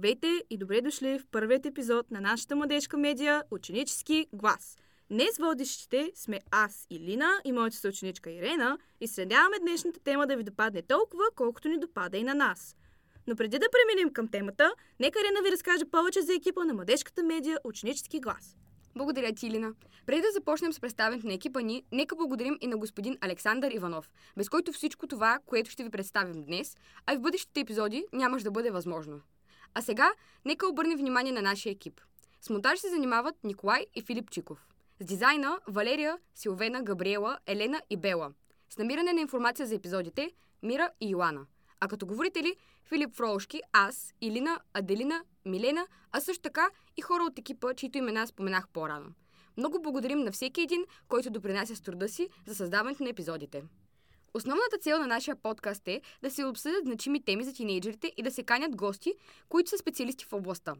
Здравейте и добре дошли в първият епизод на нашата младежка медия Ученически глас. Днес водещите сме аз и Лина и моята съученичка Ирена и следяваме днешната тема да ви допадне толкова, колкото ни допада и на нас. Но преди да преминем към темата, нека Ирена ви разкаже повече за екипа на младежката медия Ученически глас. Благодаря ти, Илина. Преди да започнем с представянето на екипа ни, нека благодарим и на господин Александър Иванов, без който всичко това, което ще ви представим днес, а и в бъдещите епизоди нямаш да бъде възможно. А сега, нека обърнем внимание на нашия екип. С монтаж се занимават Николай и Филип Чиков. С дизайна Валерия, Силвена, Габриела, Елена и Бела. С намиране на информация за епизодите Мира и Йоана. А като говорители Филип Фролшки, аз, Илина, Аделина, Милена, а също така и хора от екипа, чието имена споменах по-рано. Много благодарим на всеки един, който допринася с труда си за създаването на епизодите. Основната цел на нашия подкаст е да се обсъдят значими теми за тинейджерите и да се канят гости, които са специалисти в областта.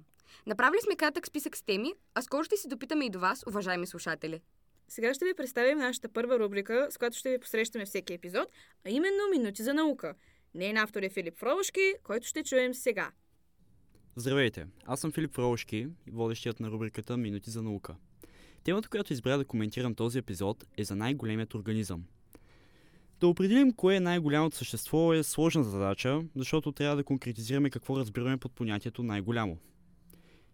Направили сме кратък списък с теми, а скоро ще се допитаме и до вас, уважаеми слушатели. Сега ще ви представим нашата първа рубрика, с която ще ви посрещаме всеки епизод, а именно Минути за наука. Нейн автор е Филип Фролушки, който ще чуем сега. Здравейте, аз съм Филип Фролушки, водещият на рубриката Минути за наука. Темата, която избра да коментирам този епизод е за най-големият организъм. Да определим кое е най-голямото същество е сложна задача, защото трябва да конкретизираме какво разбираме под понятието най-голямо.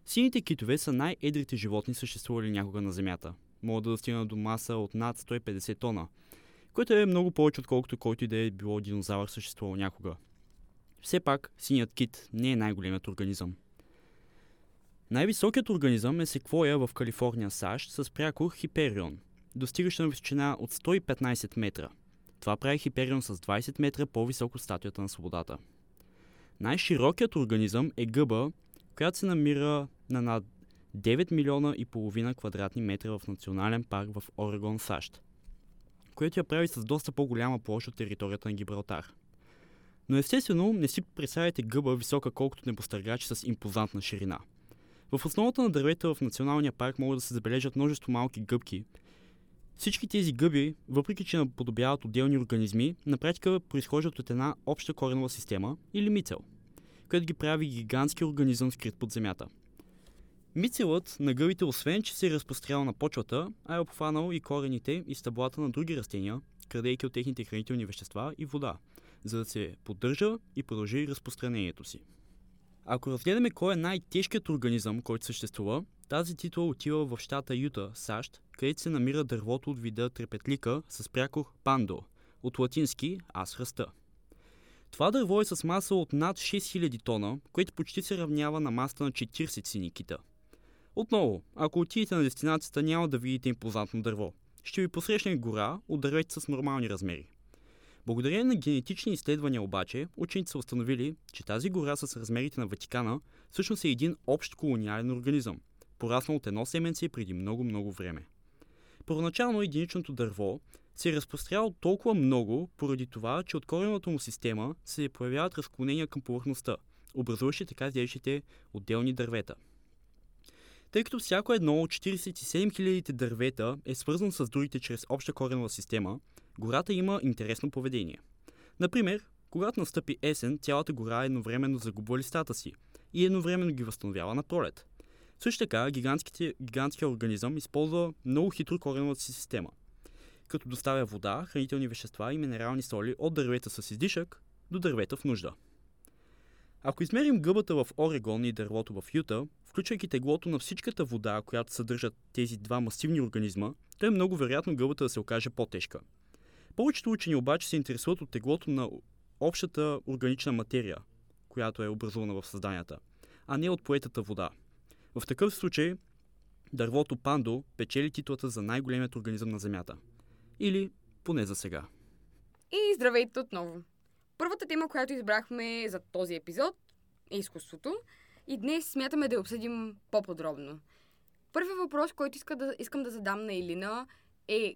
Сините китове са най-едрите животни, съществували някога на Земята. Могат да достигнат до маса от над 150 тона, което е много повече отколкото който и да е било динозавър съществувал някога. Все пак, синият кит не е най-големият организъм. Най-високият организъм е секвоя в Калифорния, САЩ, с прякор Хиперион, достигаща на височина от 115 метра. Това прави Хиперион с 20 метра по-висок от статуята на свободата. Най-широкият организъм е гъба, която се намира на над 9 милиона и половина квадратни метра в национален парк в Орегон, САЩ, което я прави с доста по-голяма площ от територията на Гибралтар. Но естествено не си представяйте гъба висока колкото небостъргач с импозантна ширина. В основата на дървета в националния парк могат да се забележат множество малки гъбки. Всички тези гъби, въпреки че наподобяват отделни организми, на практика произхождат от една обща коренова система или мицел, която ги прави гигантски организъм скрит под земята. Мицелът на гъбите освен, че се е разпрострял на почвата, а е обхванал и корените и стъблата на други растения, крадейки от техните хранителни вещества и вода, за да се поддържа и продължи разпространението си. Ако разгледаме кой е най-тежкият организъм, който съществува, тази титла отива в щата Юта, САЩ, където се намира дървото от вида трепетлика с прякор пандо, от латински аз раста. Това дърво е с маса от над 6000 тона, което почти се равнява на масата на 40 сини кита. Отново, ако отидете на дестинацията, няма да видите импозантно дърво. Ще ви посрещне гора от дървета с нормални размери. Благодарение на генетични изследвания обаче, учените са установили, че тази гора с размерите на Ватикана всъщност е един общ колониален организъм, пораснал от едно семенце преди много-много време. Първоначално единичното дърво се е разпростряло толкова много, поради това, че от корената му система се появяват разклонения към повърхността, образуващи така изглеждащите отделни дървета. Тъй като всяко едно от 47 000 дървета е свързано с другите чрез обща коренова система, гората има интересно поведение. Например, когато настъпи есен, цялата гора едновременно загубва листата си и едновременно ги възстановява на пролет. Също така, гигантският организъм използва много хитро кореновата си система, като доставя вода, хранителни вещества и минерални соли от дървета с издишък до дървета в нужда. Ако измерим гъбата в Орегон и дървото в Юта, включвайки теглото на всичката вода, която съдържат тези два масивни организма, то е много вероятно гъбата да се окаже по-тежка. Повечето учени обаче се интересуват от теглото на общата органична материя, която е образувана в създанията, а не от поетата вода. В такъв случай дървото пандо печели титлата за най-големият организъм на Земята. Или поне за сега. И здравейте отново! Първата тема, която избрахме за този епизод е изкуството. И днес смятаме да я обсъдим по-подробно. Първият въпрос, който иска да, искам да задам на Елина е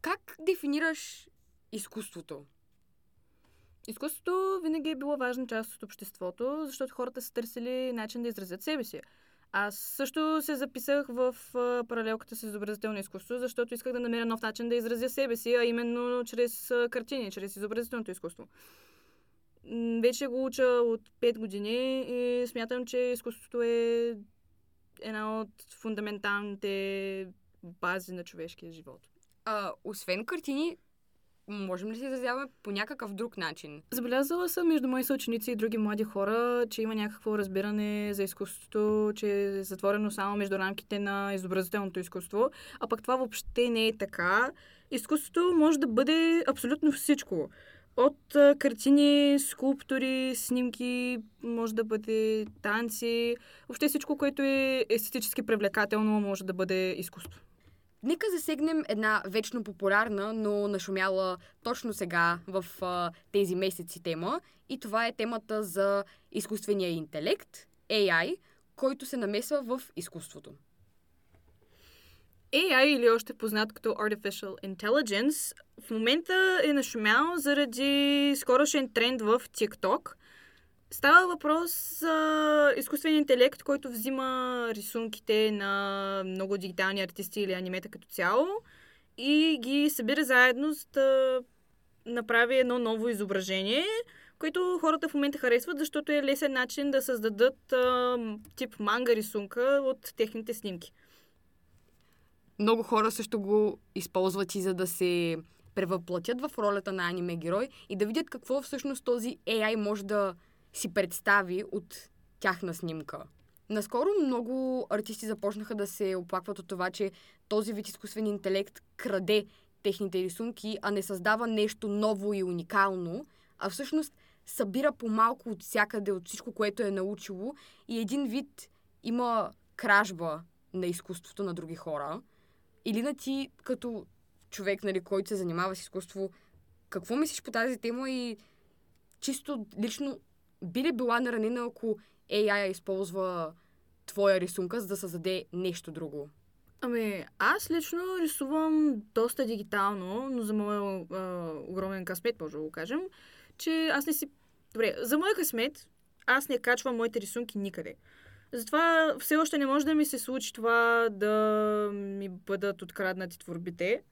как дефинираш изкуството? Изкуството винаги е било важна част от обществото, защото хората са търсили начин да изразят себе си. Аз също се записах в паралелката с изобразително изкуство, защото исках да намеря нов начин да изразя себе си, а именно чрез картини, чрез изобразителното изкуство. вече го уча от 5 години и смятам, че изкуството е една от фундаменталните бази на човешкия живот. А, освен картини, можем ли да се изразяваме по някакъв друг начин? Забелязала съм между мои съученици и други млади хора, че има някакво разбиране за изкуството, че е затворено само между рамките на изобразителното изкуство, а пък това въобще не е така. Изкуството може да бъде абсолютно всичко. От картини, скулптури, снимки, може да бъде танци, въобще всичко, което е естетически привлекателно, може да бъде изкуство. Нека засегнем една вечно популярна, но нашумяла точно сега в а, тези месеци тема. И това е темата за изкуствения интелект, AI, който се намесва в изкуството. AI или още познат като Artificial Intelligence в момента е нашумял заради скорошен тренд в TikTok. Става въпрос за изкуствен интелект, който взима рисунките на много дигитални артисти или анимета като цяло и ги събира заедно, за да направи едно ново изображение, което хората в момента харесват, защото е лесен начин да създадат тип манга рисунка от техните снимки. Много хора също го използват и за да се превъплатят в ролята на аниме герой и да видят какво всъщност този AI може да си представи от тяхна снимка. Наскоро много артисти започнаха да се оплакват от това, че този вид изкуствен интелект краде техните рисунки, а не създава нещо ново и уникално, а всъщност събира по-малко от всякъде, от всичко, което е научило и един вид има кражба на изкуството на други хора. Или на ти, като човек, нали, който се занимава с изкуство, какво мислиш по тази тема и чисто лично би ли била наранена, ако AI използва твоя рисунка, за да създаде нещо друго? Ами, аз лично рисувам доста дигитално, но за моя огромен късмет, може да го кажем, че аз не си... Добре, за моя късмет, аз не качвам моите рисунки никъде. Затова все още не може да ми се случи това да ми бъдат откраднати творбите.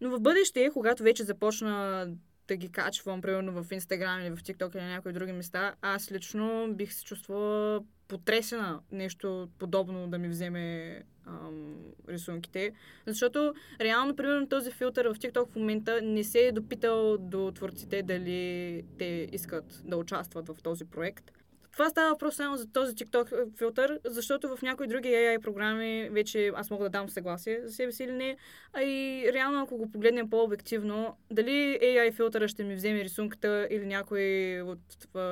Но в бъдеще, когато вече започна да ги качвам, примерно в Инстаграм или в ТикТок или на някои други места, аз лично бих се чувствала потресена нещо подобно да ми вземе ам, рисунките. Защото реално, примерно, този филтър в TikTok в момента не се е допитал до творците дали те искат да участват в този проект. Това става въпрос само за този TikTok филтър, защото в някои други AI програми вече аз мога да дам съгласие за себе си или не. А и реално, ако го погледнем по-обективно, дали AI филтъра ще ми вземе рисунката или някой от,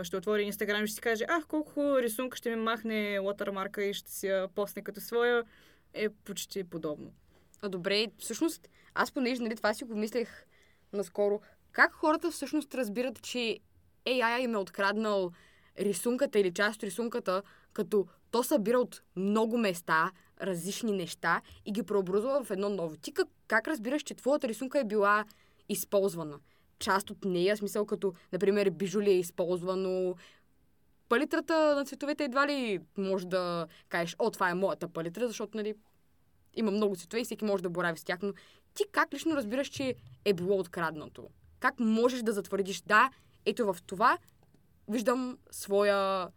ще отвори Instagram и ще си каже, ах, колко хубава рисунка ще ми махне лотърмарка и ще си я посне като своя, е почти подобно. А добре, всъщност, аз понеже нали, това си го мислех наскоро, как хората всъщност разбират, че AI им е откраднал рисунката или част от рисунката, като то събира от много места различни неща и ги преобразува в едно ново. Ти как, как разбираш, че твоята рисунка е била използвана? Част от нея, смисъл като, например, бижули е използвано, палитрата на цветовете едва ли може да кажеш, о, това е моята палитра, защото, нали, има много цветове и всеки може да борави с тях, но ти как лично разбираш, че е било откраднато? Как можеш да затвърдиш, да, ето в това виждам своя,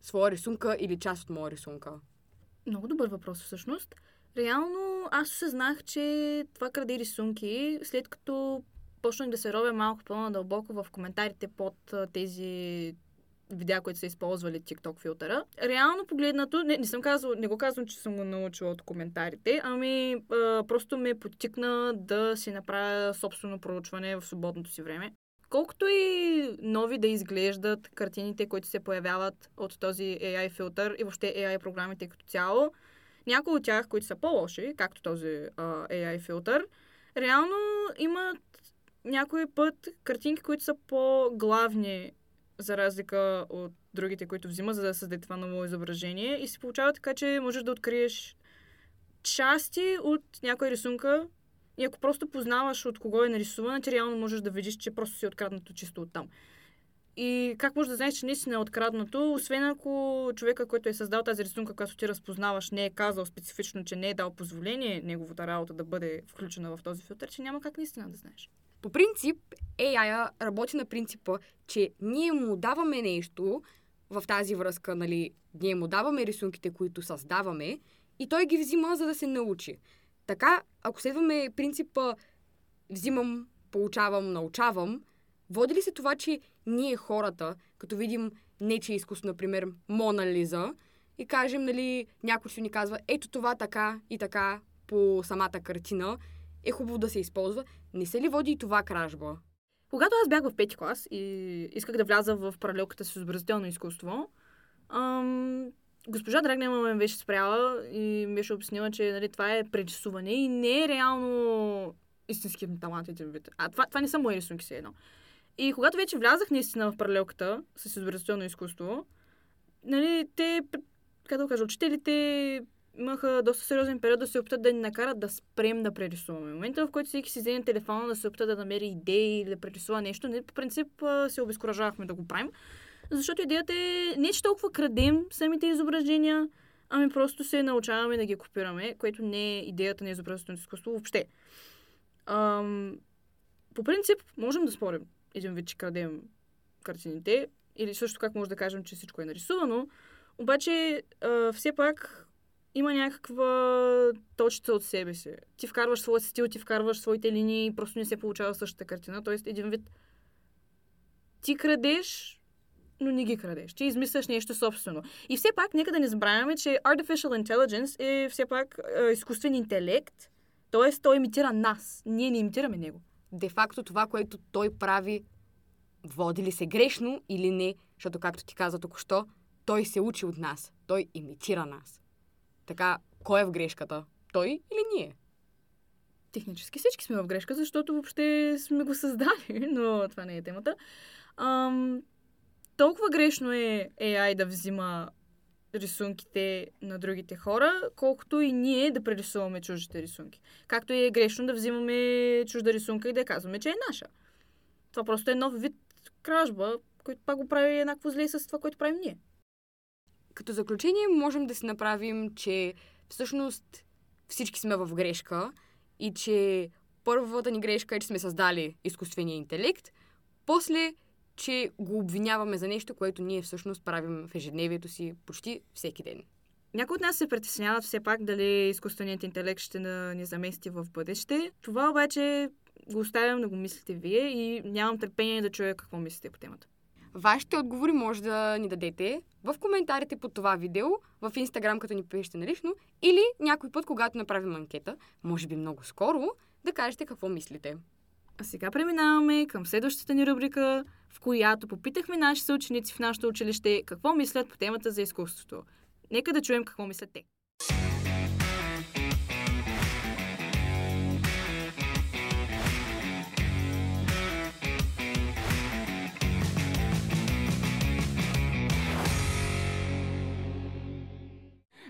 своя рисунка или част от моя рисунка? Много добър въпрос всъщност. Реално аз осъзнах, че това краде рисунки, след като почнах да се робя малко по-надълбоко в коментарите под тези видеа, които са използвали TikTok филтъра. Реално погледнато, не, не съм казал, не го казвам, че съм го научила от коментарите, ами а, просто ме потикна да си направя собствено проучване в свободното си време. Колкото и нови да изглеждат картините, които се появяват от този AI филтър и въобще AI програмите като цяло, някои от тях, които са по-лоши, както този uh, AI филтър, реално имат някой път картинки, които са по-главни за разлика от другите, които взима, за да създаде това ново изображение. И се получава така, че можеш да откриеш части от някоя рисунка, и ако просто познаваш от кого е нарисувана, ти реално можеш да видиш, че просто си откраднато чисто оттам. И как може да знаеш, че наистина е откраднато, освен ако човека, който е създал тази рисунка, която ти разпознаваш, не е казал специфично, че не е дал позволение неговата работа да бъде включена в този филтър, че няма как наистина да знаеш. По принцип, AI работи на принципа, че ние му даваме нещо в тази връзка, нали, ние му даваме рисунките, които създаваме и той ги взима, за да се научи. Така, ако следваме принципа взимам, получавам, научавам, води ли се това, че ние хората, като видим нече изкуство, например, Мона Лиза, и кажем, нали, някой ще ни казва, ето това така и така по самата картина, е хубаво да се използва. Не се ли води и това кражба? Когато аз бях в пети клас и исках да вляза в паралелката с изобразително изкуство, ам, госпожа Драгнема ме беше спряла и ми беше обяснила, че нали, това е прерисуване и не е реално истински талант един вид. А това, това не са мои рисунки си едно. И когато вече влязах наистина в паралелката с изобразително изкуство, нали, те, как да кажа, учителите имаха доста сериозен период да се опитат да ни накарат да спрем да прерисуваме. В момента, в който всеки си вземе телефона да се опита да намери идеи или да прерисува нещо, ние по принцип се обезкуражавахме да го правим. Защото идеята е не, че толкова крадем самите изображения, ами просто се научаваме да ги копираме, което не е идеята на изобразителното изкуство въобще. Ам, по принцип, можем да спорим един вид, че крадем картините, или също как може да кажем, че всичко е нарисувано, обаче а, все пак има някаква точка от себе си. Ти вкарваш своя стил, ти вкарваш своите линии просто не се получава същата картина. Тоест, един вид ти крадеш, но не ги крадеш. Ти измисляш нещо собствено. И все пак, нека да не забравяме, че Artificial Intelligence е все пак е, изкуствен интелект, т.е. той имитира нас. Ние не имитираме него. Де-факто това, което той прави, води ли се грешно или не, защото, както ти каза току-що, той се учи от нас. Той имитира нас. Така, кой е в грешката? Той или ние? Технически всички сме в грешка, защото въобще сме го създали, но това не е темата. Ам, толкова грешно е AI да взима рисунките на другите хора, колкото и ние да прерисуваме чуждите рисунки. Както и е грешно да взимаме чужда рисунка и да казваме, че е наша. Това просто е нов вид кражба, който пак го прави еднакво зле с това, което правим ние. Като заключение можем да си направим, че всъщност всички сме в грешка и че първата ни грешка е, че сме създали изкуствения интелект, после, че го обвиняваме за нещо, което ние всъщност правим в ежедневието си почти всеки ден. Някои от нас се притесняват все пак дали изкуственият интелект ще ни замести в бъдеще. Това обаче го оставям да го мислите вие и нямам търпение да чуя какво мислите по темата. Вашите отговори може да ни дадете в коментарите под това видео, в Инстаграм, като ни пишете налично, или някой път, когато направим анкета, може би много скоро, да кажете какво мислите. А сега преминаваме към следващата ни рубрика, в която попитахме нашите ученици в нашето училище какво мислят по темата за изкуството. Нека да чуем какво мислят те.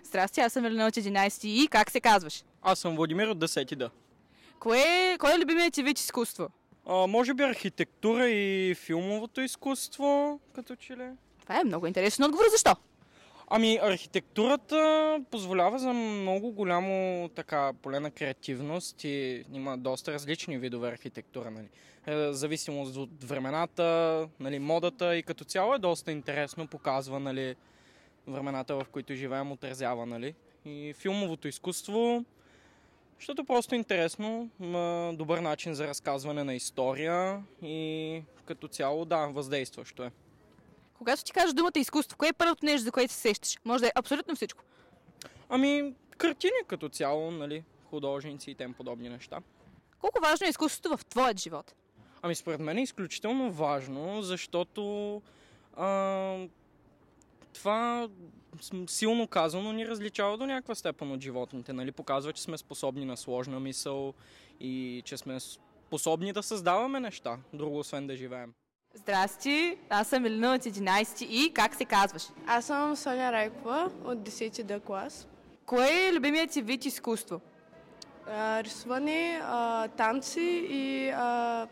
Здрасти, аз съм Елена от 11 и как се казваш? Аз съм Владимир от 10 да. Кое, кое е любимият ти вид изкуство? А, може би архитектура и филмовото изкуство, като че ли. Това е много интересен отговор. Защо? Ами, архитектурата позволява за много голямо така поле на креативност и има доста различни видове архитектура, нали. Е, зависимост от времената, нали, модата и като цяло е доста интересно, показва, нали, времената, в които живеем, отразява, нали. И филмовото изкуство, защото просто е интересно, добър начин за разказване на история и като цяло, да, въздействащо е. Когато ти кажеш думата изкуство, кое е първото нещо, за което се сещаш? Може да е абсолютно всичко. Ами, картини като цяло, нали, художници и тем подобни неща. Колко важно е изкуството в твоят живот? Ами, според мен е изключително важно, защото а, това силно казано ни различава до някаква степен от животните. Нали? Показва, че сме способни на сложна мисъл и че сме способни да създаваме неща, друго освен да живеем. Здрасти, аз съм Елина от 11 и как се казваш? Аз съм Соня Райкова от 10 Д клас. Кое е любимият ти вид изкуство? А, рисуване, а, танци и а,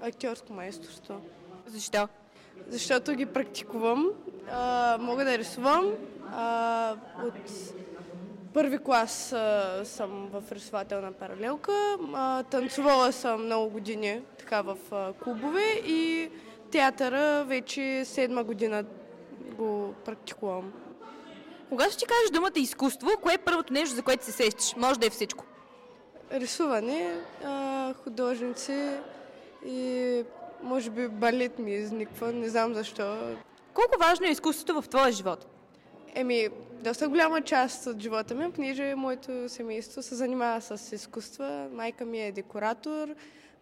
актьорско майсторство. Защо? защото ги практикувам. А, мога да рисувам. А, от първи клас а, съм в рисователна паралелка. А, танцувала съм много години така в а, клубове и театъра вече седма година го практикувам. Когато ти кажеш думата изкуство, кое е първото нещо, за което се сещаш? Може да е всичко. Рисуване, а, художници и може би балет ми изниква, не знам защо. Колко важно е изкуството в твоя живот? Еми, доста голяма част от живота ми, понеже моето семейство се занимава с изкуства. Майка ми е декоратор,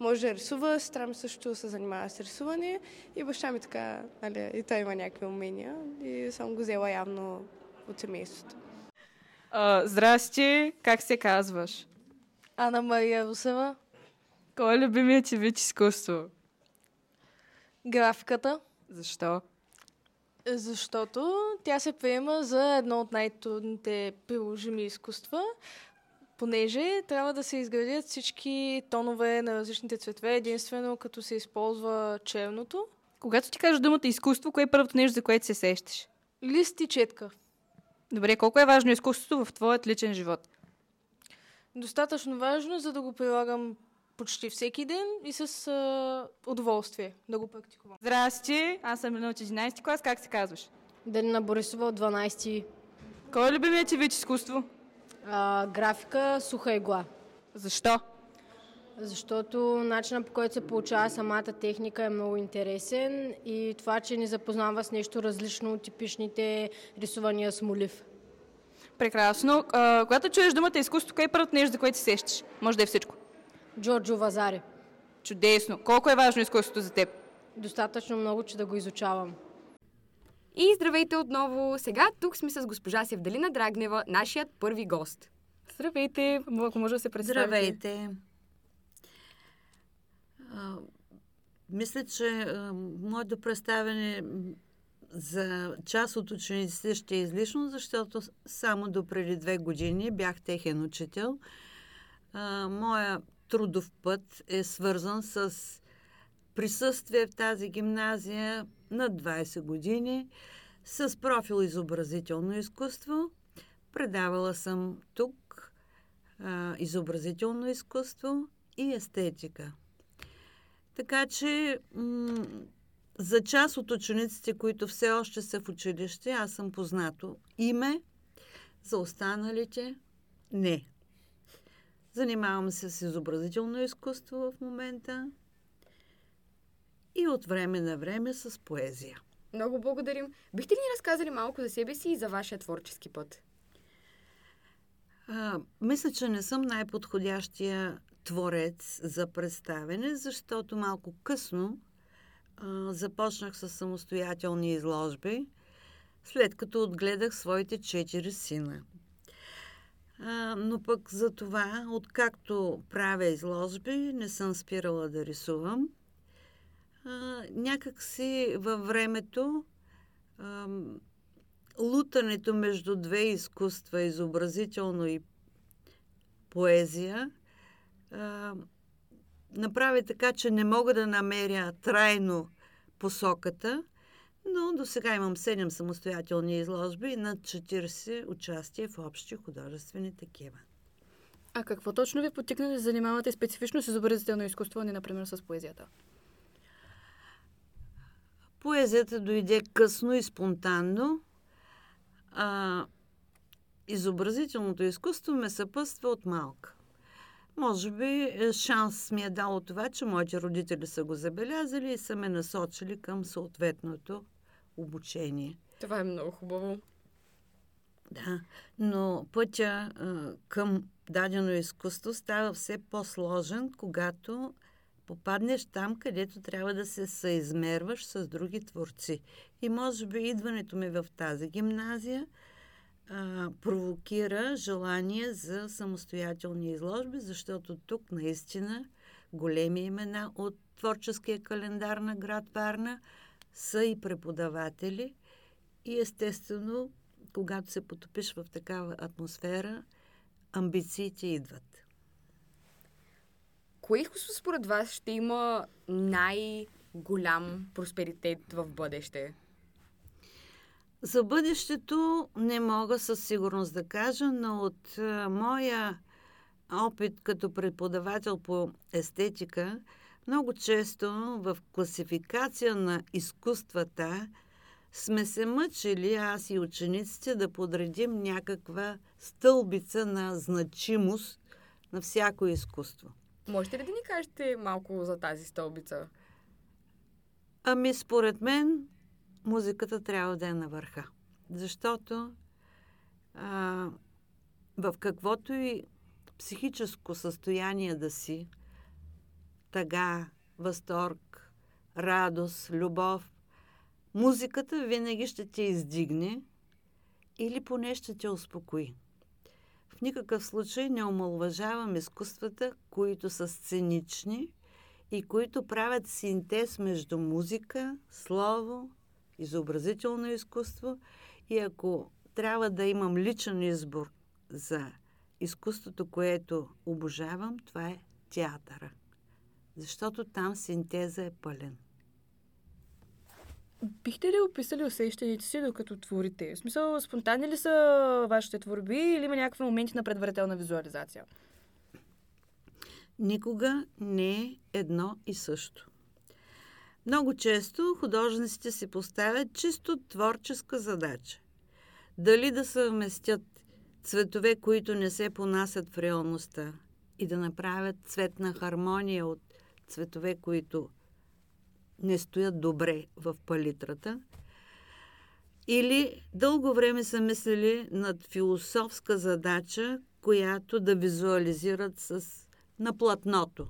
може да рисува, сестра ми също се занимава с рисуване и баща ми така, нали, и той има някакви умения и съм го взела явно от семейството. А, здрасти, как се казваш? Ана Мария Русева, Кой е любимият ти вид изкуство? графиката, Защо? Защото тя се приема за едно от най-трудните приложими изкуства, понеже трябва да се изградят всички тонове на различните цветове, единствено като се използва черното. Когато ти кажеш думата изкуство, кое е първото нещо, за което се сещаш? Лист и четка. Добре, колко е важно изкуството в твоят личен живот? Достатъчно важно, за да го прилагам почти всеки ден и с а, удоволствие да го практикувам. Здрасти, аз съм Лина от 11 клас, как се казваш? Делина Борисова от 12 Кой е любимият ти вид изкуство? а, графика суха игла. Защо? Защото начинът по който се получава самата техника е много интересен и това, че ни запознава с нещо различно от типичните рисувания с молив. Прекрасно. А, когато чуеш думата изкуство, кое е първото нещо, за което се сещаш? Може да е всичко. Джорджо Вазари. Чудесно. Колко е важно изкуството за теб? Достатъчно много, че да го изучавам. И здравейте отново! Сега тук сме с госпожа Севдалина Драгнева, нашият първи гост. Здравейте, ако може да се представите. Здравейте! А, мисля, че а, моето представяне за част от учениците ще е излишно, защото само до преди две години бях техен учител. А, моя трудов път е свързан с присъствие в тази гимназия над 20 години с профил изобразително изкуство. Предавала съм тук а, изобразително изкуство и естетика. Така че м- за част от учениците, които все още са в училище, аз съм познато име, за останалите не. Занимавам се с изобразително изкуство в момента и от време на време с поезия. Много благодарим. Бихте ли ни разказали малко за себе си и за вашия творчески път? А, мисля, че не съм най-подходящия творец за представене, защото малко късно а, започнах с самостоятелни изложби, след като отгледах своите четири сина. А, но пък за това, откакто правя изложби, не съм спирала да рисувам. А, някак си във времето а, лутането между две изкуства, изобразително и поезия, а, направи така, че не мога да намеря трайно посоката, но до сега имам 7 самостоятелни изложби и над 40 участия в общи художествени такива. А какво точно ви потикна да занимавате специфично с изобразително изкуство, а не, например, с поезията? Поезията дойде късно и спонтанно, а изобразителното изкуство ме съпътства от малка. Може би е, шанс ми е дало това, че моите родители са го забелязали и са ме насочили към съответното обучение. Това е много хубаво. Да, но пътя а, към дадено изкуство става все по-сложен, когато попаднеш там, където трябва да се съизмерваш с други творци. И може би идването ми в тази гимназия а, провокира желание за самостоятелни изложби, защото тук наистина големи имена от творческия календар на град Варна са и преподаватели. И естествено, когато се потопиш в такава атмосфера, амбициите идват. Кое изкуство според вас ще има най- голям просперитет в бъдеще? За бъдещето не мога със сигурност да кажа, но от а, моя опит като преподавател по естетика, много често в класификация на изкуствата сме се мъчили, аз и учениците, да подредим някаква стълбица на значимост на всяко изкуство. Можете ли да ни кажете малко за тази стълбица? Ами, според мен, музиката трябва да е на върха. Защото а, в каквото и психическо състояние да си, тъга, възторг, радост, любов, музиката винаги ще те издигне или поне ще те успокои. В никакъв случай не омалважавам изкуствата, които са сценични и които правят синтез между музика, слово, изобразително изкуство и ако трябва да имам личен избор за изкуството, което обожавам, това е театъра. Защото там синтеза е пълен. Бихте ли описали усещаните си, докато творите? В смисъл, спонтанни ли са вашите творби или има някакви моменти на предварителна визуализация? Никога не е едно и също. Много често художниците си поставят чисто творческа задача. Дали да съвместят цветове, които не се понасят в реалността и да направят цветна хармония от цветове, които не стоят добре в палитрата. Или дълго време са мислили над философска задача, която да визуализират с, на платното.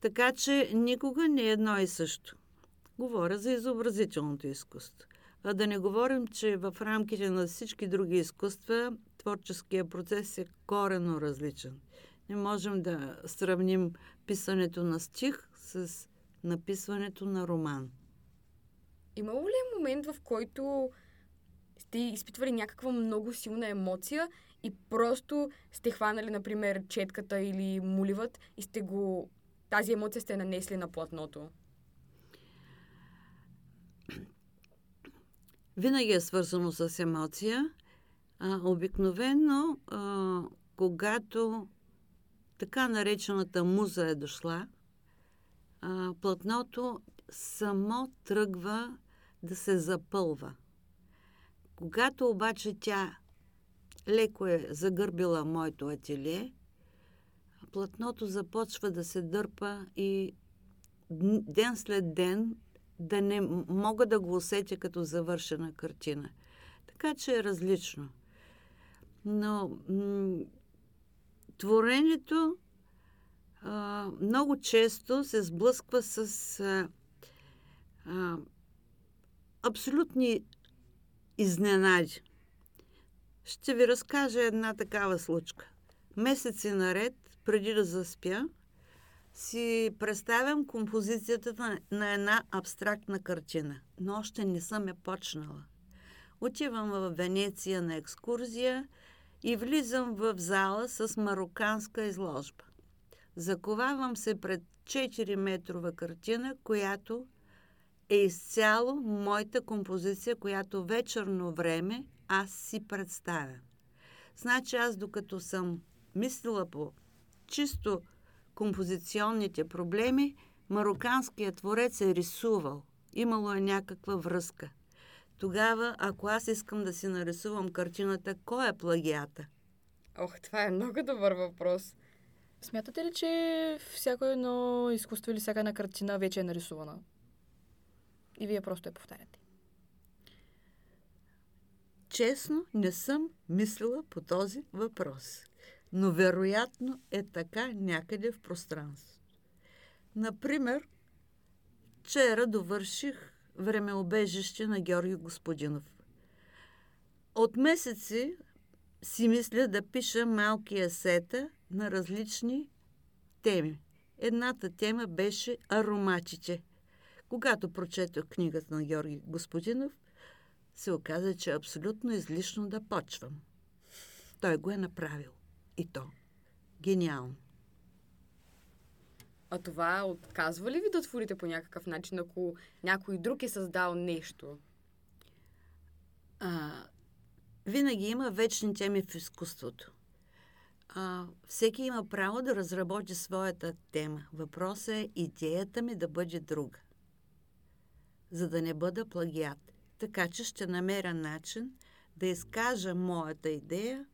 Така че никога не е едно и също. Говоря за изобразителното изкуство. А да не говорим, че в рамките на всички други изкуства творческия процес е корено различен. Не можем да сравним писането на стих с написването на роман. Имало ли е момент, в който сте изпитвали някаква много силна емоция и просто сте хванали, например, четката или муливът и сте го... тази емоция сте нанесли на платното? Винаги е свързано с емоция. А, обикновено, а, когато така наречената муза е дошла, а, платното само тръгва да се запълва. Когато обаче тя леко е загърбила моето ателие, платното започва да се дърпа и ден след ден да не мога да го усетя като завършена картина. Така че е различно. Но творението а, много често се сблъсква с а, а, абсолютни изненади. Ще ви разкажа една такава случка. Месеци наред, преди да заспя, си представям композицията на, на една абстрактна картина, но още не съм я почнала. Отивам в Венеция на екскурзия и влизам в зала с мароканска изложба. Заковавам се пред 4-метрова картина, която е изцяло моята композиция, която вечерно време аз си представя. Значи аз докато съм мислила по чисто композиционните проблеми, мароканският творец е рисувал. Имало е някаква връзка. Тогава, ако аз искам да си нарисувам картината, кой е плагията? Ох, това е много добър въпрос. Смятате ли, че всяко едно изкуство или всяка една картина вече е нарисувана? И вие просто я повтаряте. Честно, не съм мислила по този въпрос. Но вероятно е така някъде в пространството. Например, вчера довърших времеобежище на Георги Господинов. От месеци си мисля да пиша малки есета на различни теми. Едната тема беше ароматите. Когато прочетох книгата на Георги Господинов, се оказа, че е абсолютно излишно да почвам. Той го е направил. И то. Гениално. А това отказва ли ви да творите по някакъв начин, ако някой друг е създал нещо? А, винаги има вечни теми в изкуството. А, всеки има право да разработи своята тема. Въпросът е идеята ми да бъде друга. За да не бъда плагиат. Така че ще намеря начин да изкажа моята идея,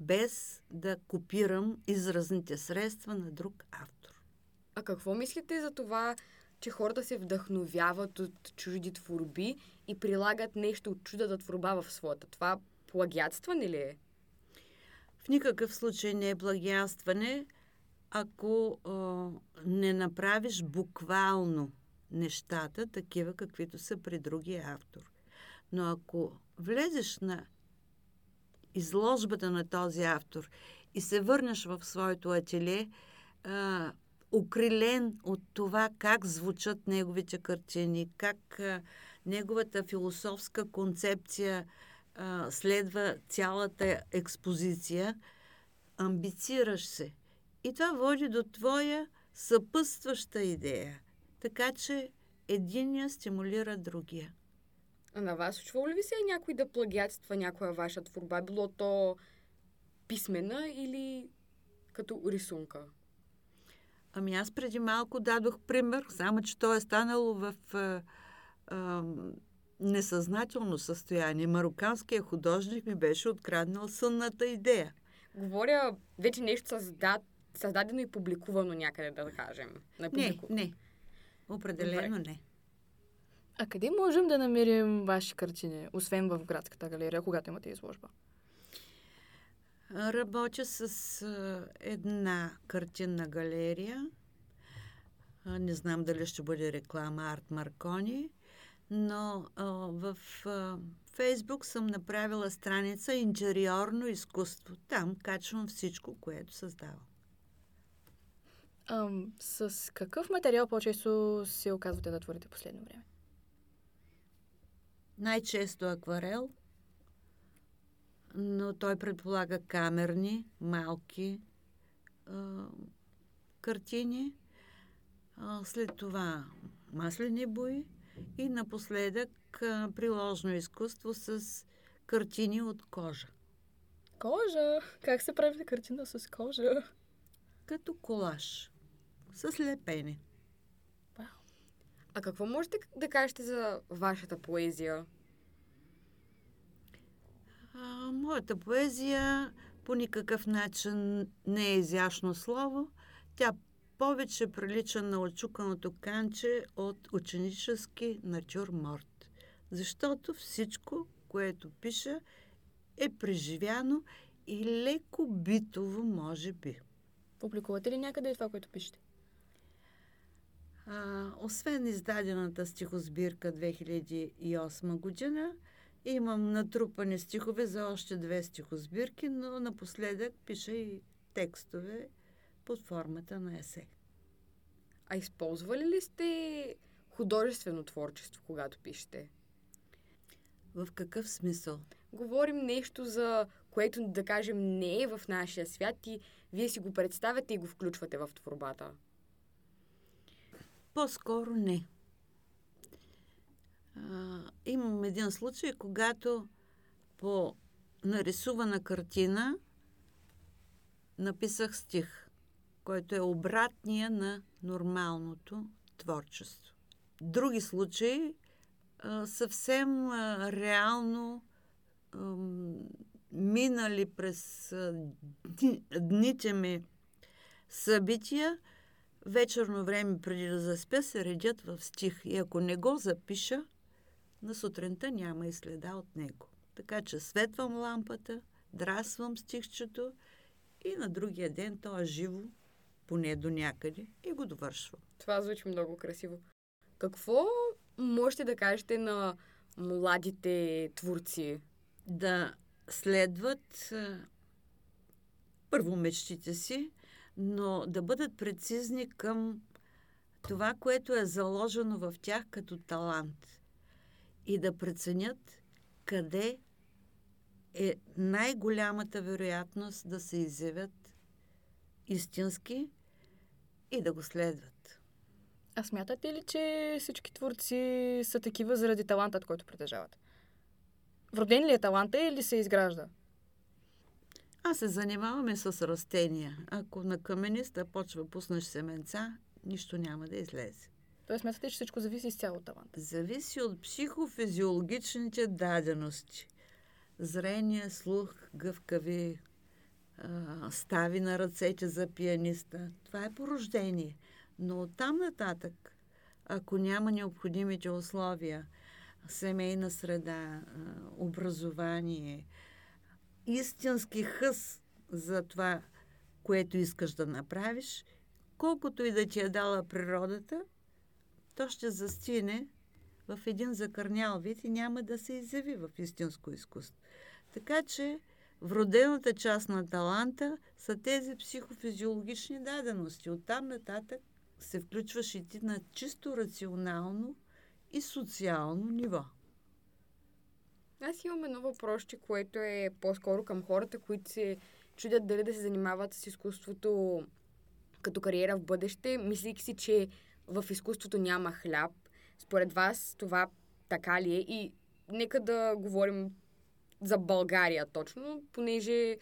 без да копирам изразните средства на друг автор. А какво мислите за това, че хората се вдъхновяват от чужди творби и прилагат нещо от чудата творба в своята? Това плагиатстване ли е? В никакъв случай не е плагиатстване, ако а, не направиш буквално нещата, такива каквито са при другия автор. Но ако влезеш на изложбата на този автор и се върнеш в своето ателие, а, укрилен от това как звучат неговите картини, как неговата философска концепция следва цялата експозиция, амбицираш се. И това води до твоя съпътстваща идея. Така че единия стимулира другия. А на вас случва ли ви се някой да плагиатства някоя ваша творба? Било то писмена или като рисунка? Ами аз преди малко дадох пример, само че то е станало в а, а, несъзнателно състояние. Марокканският художник ми беше откраднал сънната идея. Говоря вече нещо създад... създадено и публикувано някъде, да кажем. На публику... Не, не. Определено Добре. не. А къде можем да намерим ваши картини, освен в градската галерия, когато имате изложба? Работя с а, една картинна галерия. А, не знам дали ще бъде реклама Арт Маркони, но а, в а, Фейсбук съм направила страница Интериорно изкуство. Там качвам всичко, което създавам. Ам, с какъв материал по-често се оказвате да творите последно време? Най-често акварел, но той предполага камерни, малки а, картини. А, след това маслени бои и напоследък а, приложно изкуство с картини от кожа. Кожа! Как се прави картина с кожа? Като колаж. С лепене. А какво можете да кажете за вашата поезия? А, моята поезия по никакъв начин не е изящно слово. Тя повече прилича на очуканото канче от ученически натюрморт. Защото всичко, което пиша, е преживяно и леко битово, може би. Публикувате ли някъде това, което пишете? А, освен издадената стихосбирка 2008 година, имам натрупани стихове за още две стихосбирки, но напоследък пиша и текстове под формата на есе. А използвали ли сте художествено творчество, когато пишете? В какъв смисъл? Говорим нещо за което, да кажем, не е в нашия свят и вие си го представяте и го включвате в творбата. По-скоро не. Имам един случай, когато по нарисувана картина написах стих, който е обратния на нормалното творчество. Други случаи съвсем реално минали през дните ми събития, вечерно време преди да заспя се редят в стих. И ако не го запиша, на сутринта няма и следа от него. Така че светвам лампата, драсвам стихчето и на другия ден то е живо, поне до някъде, и го довършвам. Това звучи много красиво. Какво можете да кажете на младите творци? Да следват първо мечтите си, но да бъдат прецизни към това, което е заложено в тях като талант и да преценят къде е най-голямата вероятност да се изявят истински и да го следват. А смятате ли, че всички творци са такива заради талантът, който притежават? Вроден ли е таланта или се изгражда? Аз се занимаваме с растения. Ако на камениста почва пуснеш семенца, нищо няма да излезе. Тоест, смятате, че всичко зависи изцяло от таланта? Зависи от психофизиологичните дадености. Зрение, слух, гъвкави стави на ръцете за пианиста. Това е порождение. Но оттам нататък, ако няма необходимите условия, семейна среда, образование, истински хъс за това, което искаш да направиш, колкото и да ти е дала природата, то ще застине в един закърнял вид и няма да се изяви в истинско изкуство. Така че вродената част на таланта са тези психофизиологични дадености. Оттам нататък се включваш и ти на чисто рационално и социално ниво. Аз имам едно въпросче, което е по-скоро към хората, които се чудят дали да се занимават с изкуството като кариера в бъдеще, мислейки си, че в изкуството няма хляб. Според вас това така ли е? И нека да говорим за България точно, понеже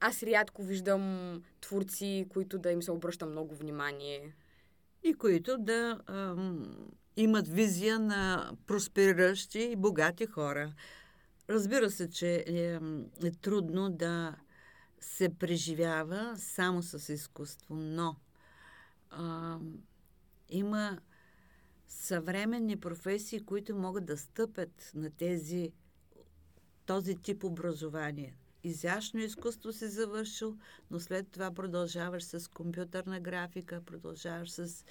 аз рядко виждам творци, които да им се обръща много внимание. И които да ам, имат визия на проспериращи и богати хора. Разбира се, че е, е трудно да се преживява само с изкуство, но а, има съвременни професии, които могат да стъпят на тези, този тип образование. Изящно изкуство си завършил, но след това продължаваш с компютърна графика, продължаваш с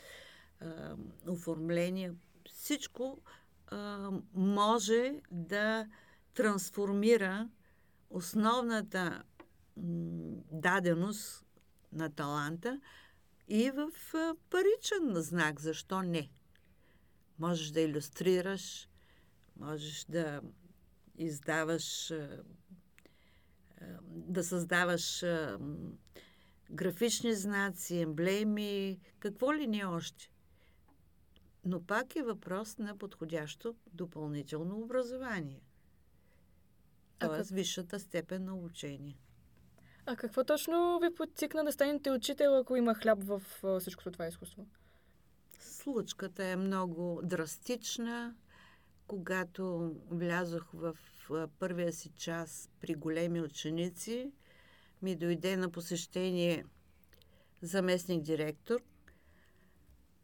а, оформление. Всичко а, може да трансформира основната даденост на таланта и в паричен знак. Защо не? Можеш да иллюстрираш, можеш да издаваш, да създаваш графични знаци, емблеми, какво ли не още. Но пак е въпрос на подходящо допълнително образование. Тоест, висшата степен на обучение. А какво точно ви подцикна да станете учител, ако има хляб в всичкото това изкуство? Случката е много драстична. Когато влязох в първия си час при големи ученици, ми дойде на посещение заместник директор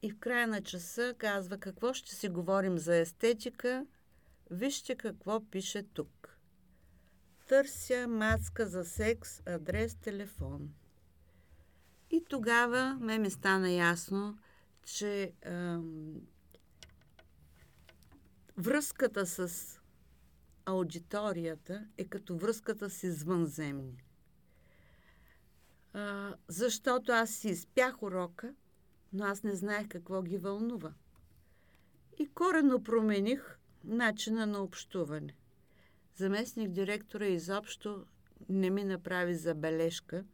и в края на часа казва какво ще си говорим за естетика. Вижте какво пише тук. Търся мацка за секс, адрес, телефон. И тогава ме ми стана ясно, че ам, връзката с аудиторията е като връзката с извънземни. А, защото аз си изпях урока, но аз не знаех какво ги вълнува. И корено промених начина на общуване. Заместник директора изобщо не ми направи забележка,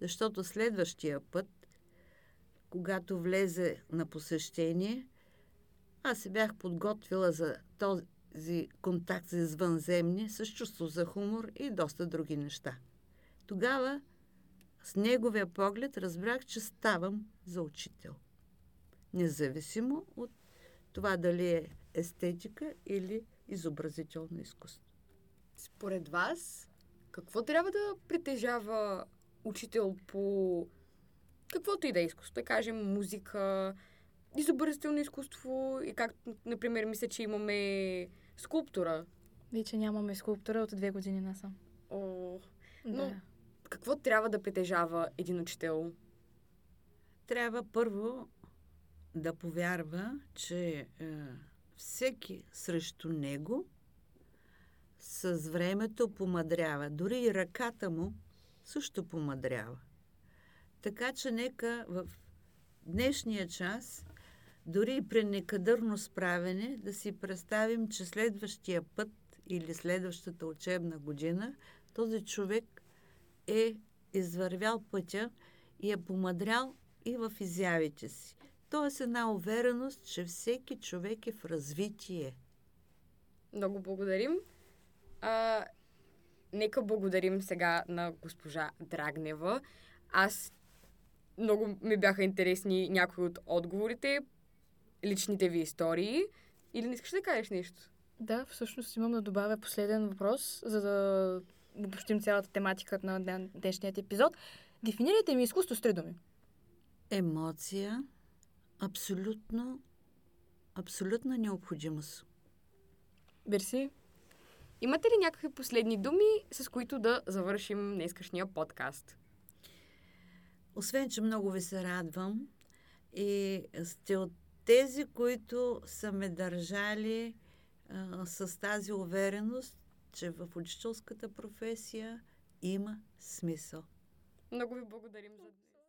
защото следващия път, когато влезе на посещение, аз се бях подготвила за този контакт с извънземни с чувство за хумор и доста други неща. Тогава с неговия поглед разбрах, че ставам за учител. Независимо от това дали е естетика или изобразително изкуство. Според вас, какво трябва да притежава учител по каквото и да е изкуство? Да кажем музика, изобразително изкуство и как, например, мисля, че имаме скулптура. Вие, че нямаме скулптура от две години насам. О, но да. какво трябва да притежава един учител? Трябва първо да повярва, че е, всеки срещу него с времето помадрява. Дори и ръката му също помадрява. Така че нека в днешния час, дори и при некадърно справене, да си представим, че следващия път или следващата учебна година този човек е извървял пътя и е помадрял и в изявите си. Тоест една увереност, че всеки човек е в развитие. Много благодарим. А, нека благодарим сега на госпожа Драгнева. Аз много ми бяха интересни някои от отговорите, личните ви истории. Или не искаш да кажеш нещо? Да, всъщност имам да добавя последен въпрос, за да обобщим цялата тематика на днешният епизод. Дефинирайте ми изкуство с три думи. Емоция, абсолютно, абсолютна необходимост. Берси, Имате ли някакви последни думи, с които да завършим днескашния подкаст? Освен, че много ви се радвам и сте от тези, които са ме държали а, с тази увереност, че в учителската професия има смисъл. Много ви благодарим за днес.